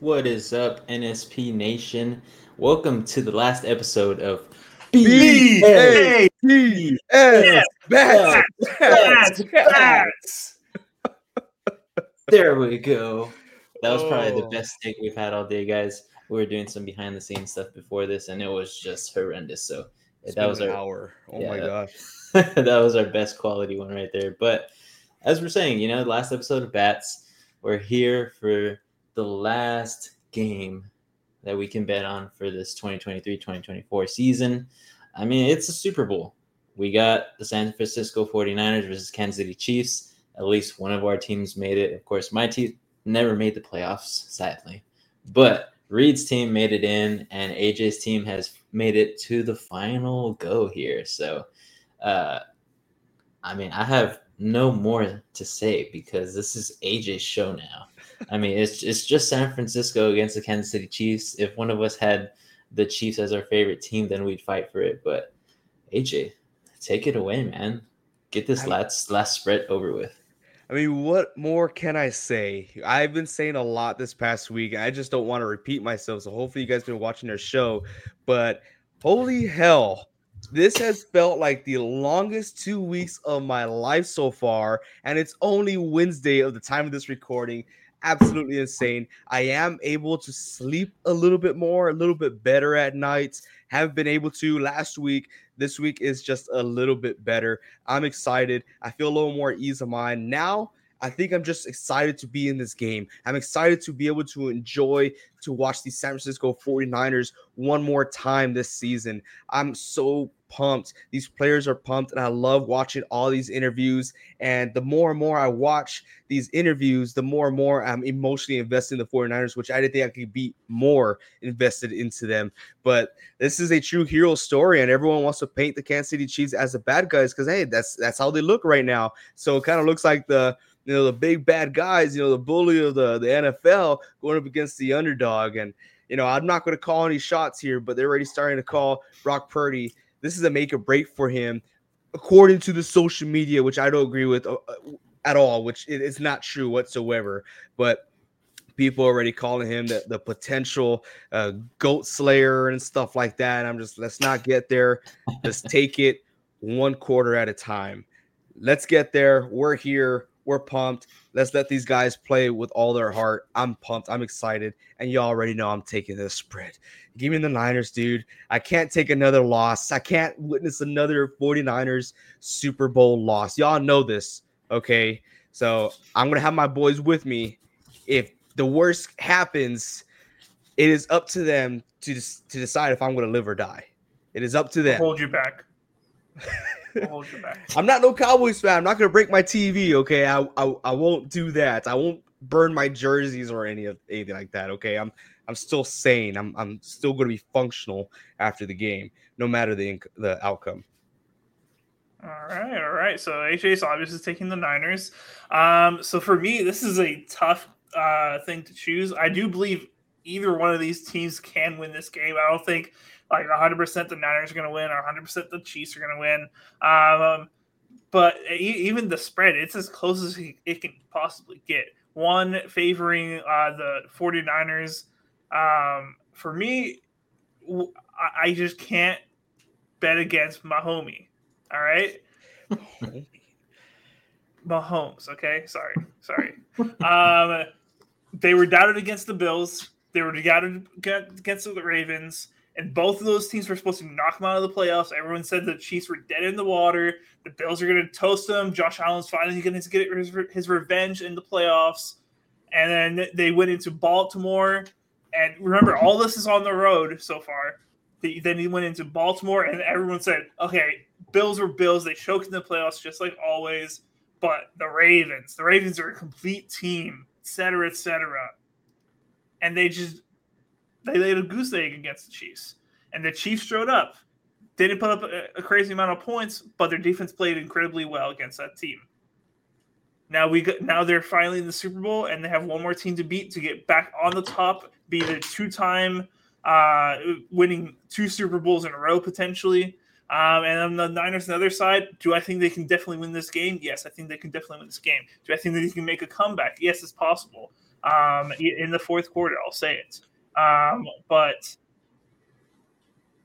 What is up, NSP Nation? Welcome to the last episode of B A B S Bats Bats Bats. There we go. That was probably the Oh. best take we've had all day, guys. We were doing some behind the scenes stuff before this, and it was just horrendous. So It's that was our hour. Oh yeah, my gosh. that was our best quality one right there. But as we're saying, you know, last episode of Bats, we're here for the last game that we can bet on for this 2023-2024 season. I mean, it's a Super Bowl. We got the San Francisco 49ers versus Kansas City Chiefs. At least one of our teams made it. Of course, my team never made the playoffs, sadly. But Reed's team made it in, and AJ's team has made it to the final go here. So uh, I mean, I have no more to say because this is AJ's show now. I mean, it's it's just San Francisco against the Kansas City Chiefs. If one of us had the Chiefs as our favorite team, then we'd fight for it. But AJ, take it away, man. Get this I- last last spread over with. I mean, what more can I say? I've been saying a lot this past week. I just don't want to repeat myself. So hopefully you guys been watching their show. But holy hell, this has felt like the longest two weeks of my life so far. And it's only Wednesday of the time of this recording. Absolutely insane. I am able to sleep a little bit more, a little bit better at nights. Haven't been able to last week. This week is just a little bit better. I'm excited. I feel a little more ease of mind. Now, I think I'm just excited to be in this game. I'm excited to be able to enjoy to watch the San Francisco 49ers one more time this season. I'm so pumped. These players are pumped, and I love watching all these interviews. And the more and more I watch these interviews, the more and more I'm emotionally invested in the 49ers, which I didn't think I could be more invested into them. But this is a true hero story, and everyone wants to paint the Kansas City Chiefs as the bad guys because hey, that's that's how they look right now. So it kind of looks like the you know the big bad guys, you know the bully of the the NFL going up against the underdog. And you know I'm not going to call any shots here, but they're already starting to call Brock Purdy. This is a make or break for him, according to the social media, which I don't agree with uh, uh, at all. Which it- it's not true whatsoever, but people already calling him the, the potential uh, goat slayer and stuff like that. I'm just let's not get there. Let's take it one quarter at a time. Let's get there. We're here. We're pumped. Let's let these guys play with all their heart. I'm pumped. I'm excited. And you already know I'm taking this spread. Give me the Niners, dude. I can't take another loss. I can't witness another 49ers Super Bowl loss. Y'all know this. Okay. So I'm going to have my boys with me. If the worst happens, it is up to them to to decide if I'm going to live or die. It is up to them. hold you back. I'll hold you back. I'm not no Cowboys fan. I'm not going to break my TV. Okay, I, I I won't do that. I won't burn my jerseys or any of anything like that. Okay, I'm I'm still sane. I'm I'm still going to be functional after the game, no matter the inc- the outcome. All right, all right. So AJ's obviously taking the Niners. Um, so for me, this is a tough uh, thing to choose. I do believe either one of these teams can win this game. I don't think like 100% the Niners are going to win or 100% the Chiefs are going to win. Um, but e- even the spread, it's as close as it can possibly get. One favoring uh, the 49ers. Um, for me, I just can't bet against my homie. All right. Mahomes. Okay. Sorry. Sorry. um, they were doubted against the Bills. They were doubted against the Ravens. And both of those teams were supposed to knock them out of the playoffs. Everyone said the Chiefs were dead in the water. The Bills are going to toast them. Josh Allen's finally going to get his, his revenge in the playoffs. And then they went into Baltimore. And remember, all this is on the road so far. Then he went into Baltimore, and everyone said, okay, Bills were Bills. They choked in the playoffs just like always. But the Ravens, the Ravens are a complete team, et cetera, et cetera. And they just they laid a goose egg against the Chiefs. And the Chiefs showed up. They didn't put up a, a crazy amount of points, but their defense played incredibly well against that team. Now we got, now they're finally in the Super Bowl, and they have one more team to beat to get back on the top, be the two-time uh, winning two Super Bowls in a row potentially. Um, and on the Niners on the other side, do I think they can definitely win this game? Yes, I think they can definitely win this game. Do I think that they can make a comeback? Yes, it's possible. Um, in the fourth quarter, I'll say it. Um, but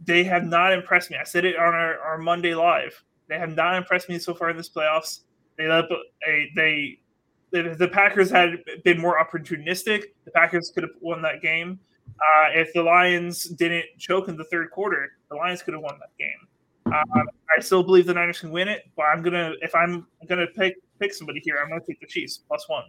they have not impressed me. I said it on our, our Monday live. They have not impressed me so far in this playoffs. They let a they the, Packers had been more opportunistic. The Packers could have won that game. Uh, if the Lions didn't choke in the third quarter, the Lions could have won that game. Um, I still believe the Niners can win it, but I'm gonna if I'm gonna pick pick somebody here, I'm gonna take the Chiefs plus one.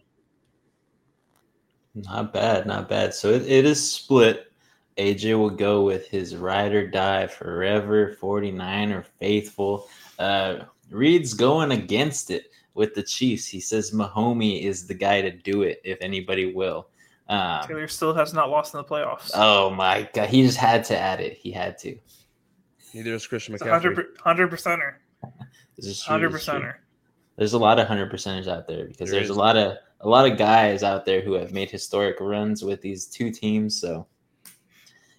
Not bad, not bad. So it, it is split. AJ will go with his ride or die forever 49er faithful. Uh, Reed's going against it with the Chiefs. He says Mahomie is the guy to do it if anybody will. Um, Taylor still has not lost in the playoffs. Oh my god, he just had to add it. He had to. Neither is Christian McCaffrey. Hundred percenter. Hundred percenter. There's a lot of hundred percenters out there because there there's is. a lot of a lot of guys out there who have made historic runs with these two teams. So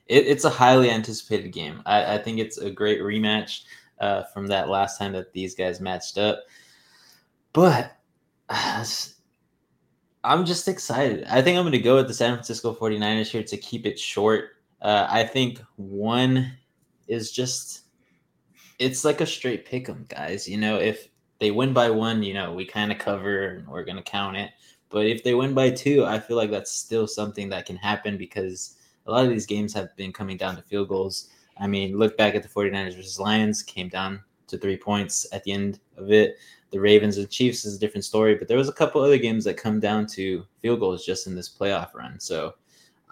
it, it's a highly anticipated game. I, I, think it's a great rematch uh, from that last time that these guys matched up. But uh, I'm just excited. I think I'm going to go with the San Francisco 49ers here to keep it short. Uh, I think one is just it's like a straight pick 'em, guys. You know, if they win by one, you know, we kind of cover and we're going to count it. But if they win by two, I feel like that's still something that can happen because a lot of these games have been coming down to field goals. I mean, look back at the 49ers versus Lions, came down to three points at the end of it. The Ravens and Chiefs is a different story, but there was a couple other games that come down to field goals just in this playoff run. So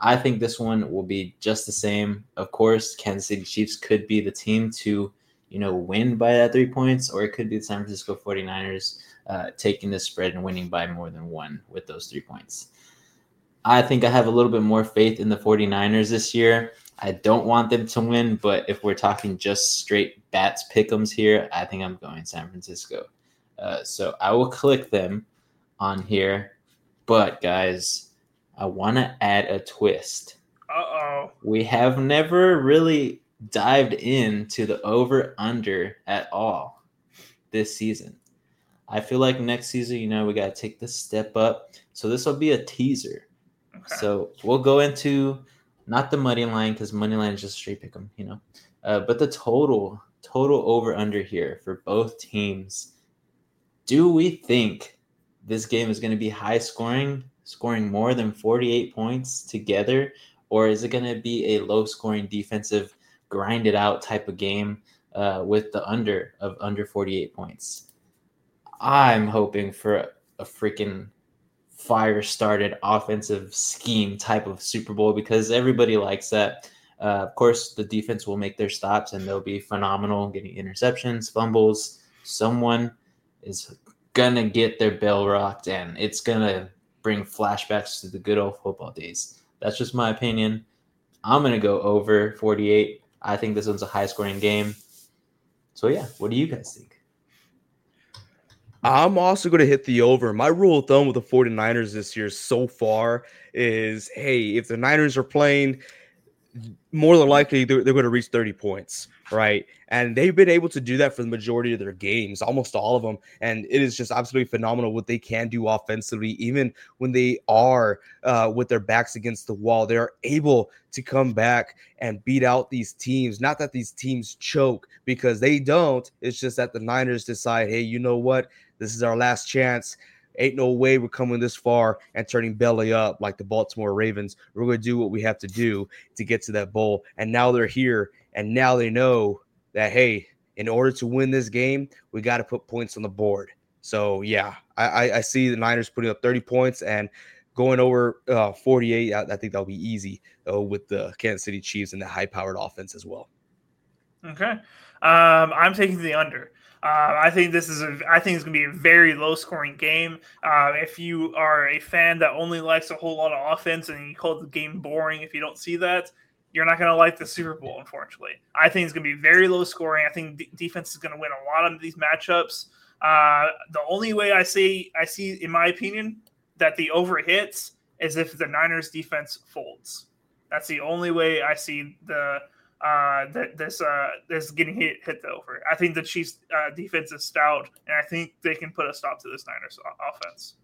I think this one will be just the same. Of course, Kansas City Chiefs could be the team to, you know, win by that three points, or it could be the San Francisco 49ers uh, taking the spread and winning by more than one with those three points. I think I have a little bit more faith in the 49ers this year. I don't want them to win, but if we're talking just straight bats pickums here, I think I'm going San Francisco. Uh, so I will click them on here. But guys, I want to add a twist. Uh oh. We have never really dived into the over under at all this season. I feel like next season, you know, we got to take this step up. So this will be a teaser. Okay. So we'll go into not the money line because money line is just straight pick them, you know, uh, but the total total over under here for both teams. Do we think this game is going to be high scoring, scoring more than 48 points together, or is it going to be a low scoring defensive, grinded out type of game uh, with the under of under 48 points? I'm hoping for a, a freaking fire started offensive scheme type of Super Bowl because everybody likes that. Uh, of course, the defense will make their stops and they'll be phenomenal getting interceptions, fumbles. Someone is gonna get their bell rocked and it's gonna bring flashbacks to the good old football days. That's just my opinion. I'm gonna go over 48. I think this one's a high scoring game. So yeah, what do you guys think? I'm also going to hit the over. My rule of thumb with the 49ers this year so far is hey, if the Niners are playing, more than likely they're, they're going to reach 30 points, right? And they've been able to do that for the majority of their games, almost all of them. And it is just absolutely phenomenal what they can do offensively, even when they are uh, with their backs against the wall. They are able to come back and beat out these teams. Not that these teams choke because they don't. It's just that the Niners decide, hey, you know what? This is our last chance. Ain't no way we're coming this far and turning belly up like the Baltimore Ravens. We're going to do what we have to do to get to that bowl. And now they're here. And now they know that, hey, in order to win this game, we got to put points on the board. So, yeah, I, I, see the Niners putting up 30 points and going over uh, 48. I, I think that'll be easy uh, with the Kansas City Chiefs and the high powered offense as well. Okay. Um, I'm taking the under. Uh, I think this is a. I think it's going to be a very low scoring game. Uh, if you are a fan that only likes a whole lot of offense and you call the game boring, if you don't see that, you're not going to like the Super Bowl. Unfortunately, I think it's going to be very low scoring. I think d- defense is going to win a lot of these matchups. Uh, the only way I see, I see, in my opinion, that the over hits is if the Niners defense folds. That's the only way I see the uh, that this uh, this getting hit hit the over. I think the Chiefs uh, defense is stout, and I think they can put a stop to this Niners offense.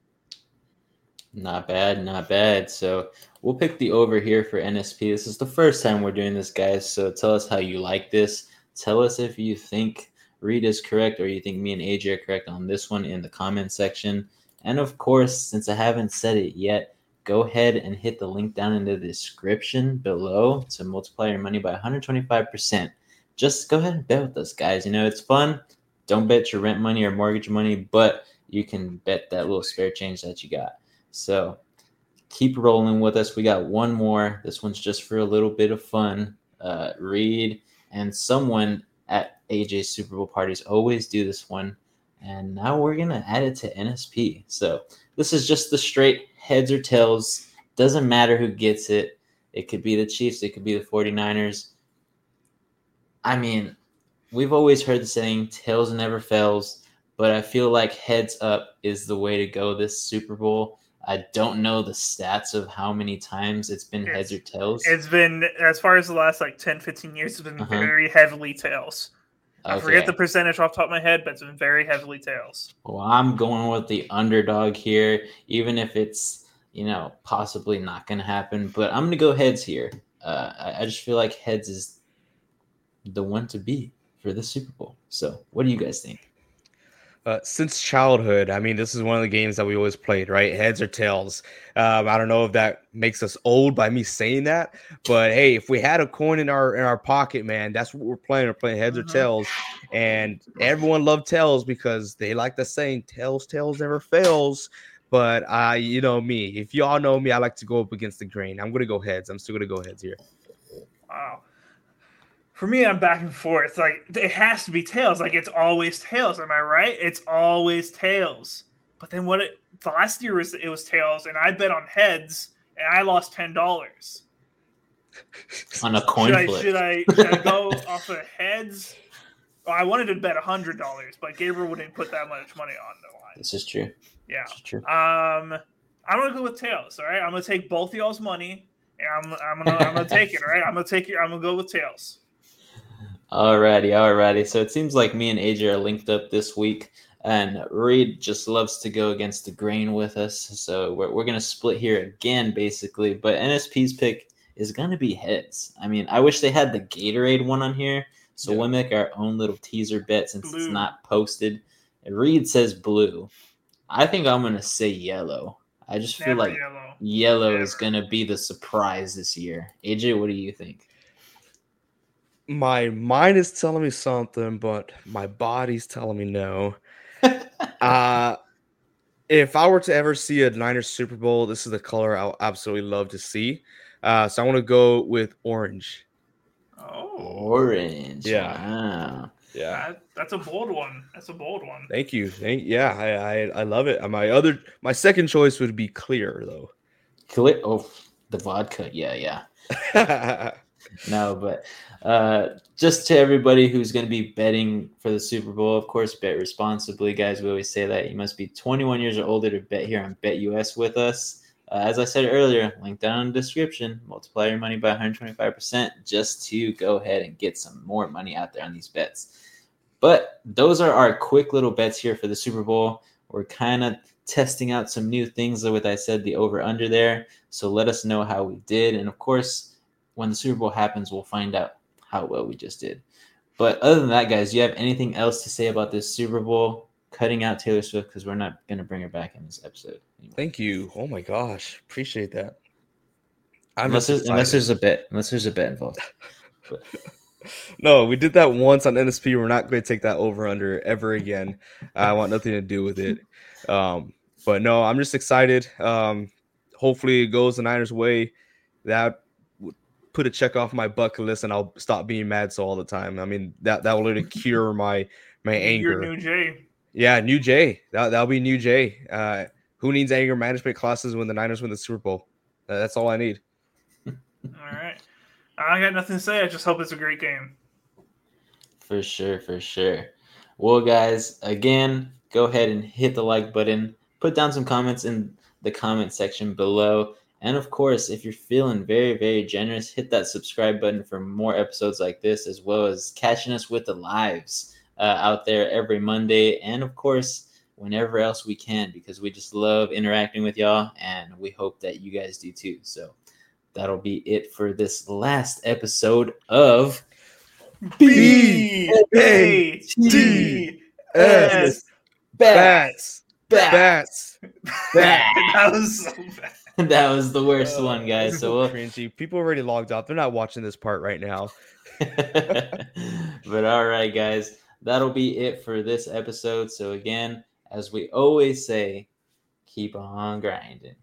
Not bad, not bad. So we'll pick the over here for NSP. This is the first time we're doing this, guys. So tell us how you like this. Tell us if you think Reed is correct or you think me and AJ are correct on this one in the comment section. And of course, since I haven't said it yet, go ahead and hit the link down in the description below to multiply your money by 125%. Just go ahead and bet with us, guys. You know, it's fun. Don't bet your rent money or mortgage money, but you can bet that little spare change that you got. So keep rolling with us. We got one more. This one's just for a little bit of fun. Uh, Reed and someone at AJ Super Bowl parties always do this one. And now we're going to add it to NSP. So this is just the straight heads or tails. Doesn't matter who gets it. It could be the Chiefs, it could be the 49ers. I mean, we've always heard the saying tails never fails, but I feel like heads up is the way to go this Super Bowl. I don't know the stats of how many times it's been it's, heads or tails. It's been, as far as the last like 10, 15 years, it's been uh-huh. very heavily tails. I forget the percentage off the top of my head, but it's been very heavily tails. Well, I'm going with the underdog here, even if it's, you know, possibly not going to happen. But I'm going to go heads here. Uh, I, I just feel like heads is the one to be for the Super Bowl. So, what do you guys think? Uh, since childhood, I mean, this is one of the games that we always played, right? Heads or tails. Um, I don't know if that makes us old by me saying that, but hey, if we had a coin in our in our pocket, man, that's what we're playing. We're playing heads or mm-hmm. tails, and everyone loved tails because they like the saying "tails, tails never fails." But I, you know me, if y'all know me, I like to go up against the grain. I'm gonna go heads. I'm still gonna go heads here. Wow for me, I'm back and forth. Like it has to be tails. Like it's always tails. Am I right? It's always tails. But then what? It the last year was it was tails, and I bet on heads, and I lost ten dollars on a coin should flip. I, should I, should I go off of heads? Well, I wanted to bet a hundred dollars, but Gabriel wouldn't put that much money on the line. This is true. Yeah, is true. Um, I'm gonna go with tails. All right, I'm gonna take both y'all's money, and I'm I'm gonna I'm gonna take it. All right, I'm gonna take it. I'm gonna go with tails. Alrighty, alrighty. So it seems like me and AJ are linked up this week, and Reed just loves to go against the grain with us. So we're, we're going to split here again, basically. But NSP's pick is going to be heads. I mean, I wish they had the Gatorade one on here. So yeah. we'll make our own little teaser bet since blue. it's not posted. Reed says blue. I think I'm going to say yellow. I just Never feel like yellow, yellow is going to be the surprise this year. AJ, what do you think? My mind is telling me something, but my body's telling me no. uh if I were to ever see a Niners Super Bowl, this is the color I'll absolutely love to see. Uh, so I want to go with orange. Oh, orange! Yeah, wow. yeah. That, that's a bold one. That's a bold one. Thank you. Thank yeah. I I, I love it. My other my second choice would be clear though. Clear. Oh, the vodka. Yeah, yeah. no, but uh, just to everybody who's going to be betting for the Super Bowl, of course, bet responsibly, guys. We always say that you must be 21 years or older to bet here on BetUS with us. Uh, as I said earlier, link down in the description. Multiply your money by 125% just to go ahead and get some more money out there on these bets. But those are our quick little bets here for the Super Bowl. We're kind of testing out some new things with I said the over under there. So let us know how we did. And of course, when the Super Bowl happens, we'll find out how well we just did. But other than that, guys, do you have anything else to say about this Super Bowl? Cutting out Taylor Swift because we're not going to bring her back in this episode. Anymore. Thank you. Oh my gosh, appreciate that. I'm unless, there's, unless there's a bet, unless there's a bet involved. no, we did that once on NSP. We're not going to take that over under ever again. I want nothing to do with it. Um, but no, I'm just excited. Um, hopefully, it goes the Niners' way. That put a check off my bucket list and I'll stop being mad so all the time. I mean that that will literally cure my my anger. Your new Jay. Yeah, new Jay. That that'll be new Jay. Uh, who needs anger management classes when the Niners win the Super Bowl? Uh, that's all I need. all right. I got nothing to say. I just hope it's a great game. For sure, for sure. Well, guys, again, go ahead and hit the like button. Put down some comments in the comment section below And of course, if you're feeling very, very generous, hit that subscribe button for more episodes like this, as well as catching us with the lives uh, out there every Monday. And of course, whenever else we can, because we just love interacting with y'all. And we hope that you guys do too. So that'll be it for this last episode of B A T S. Bats. Bats. Bats. That was so bad. that was the worst Oh, one, guys. So we'll, cringy. People already logged off. They're not watching this part right now. but all right, guys, that'll be it for this episode. So, again, as we always say, keep on grinding.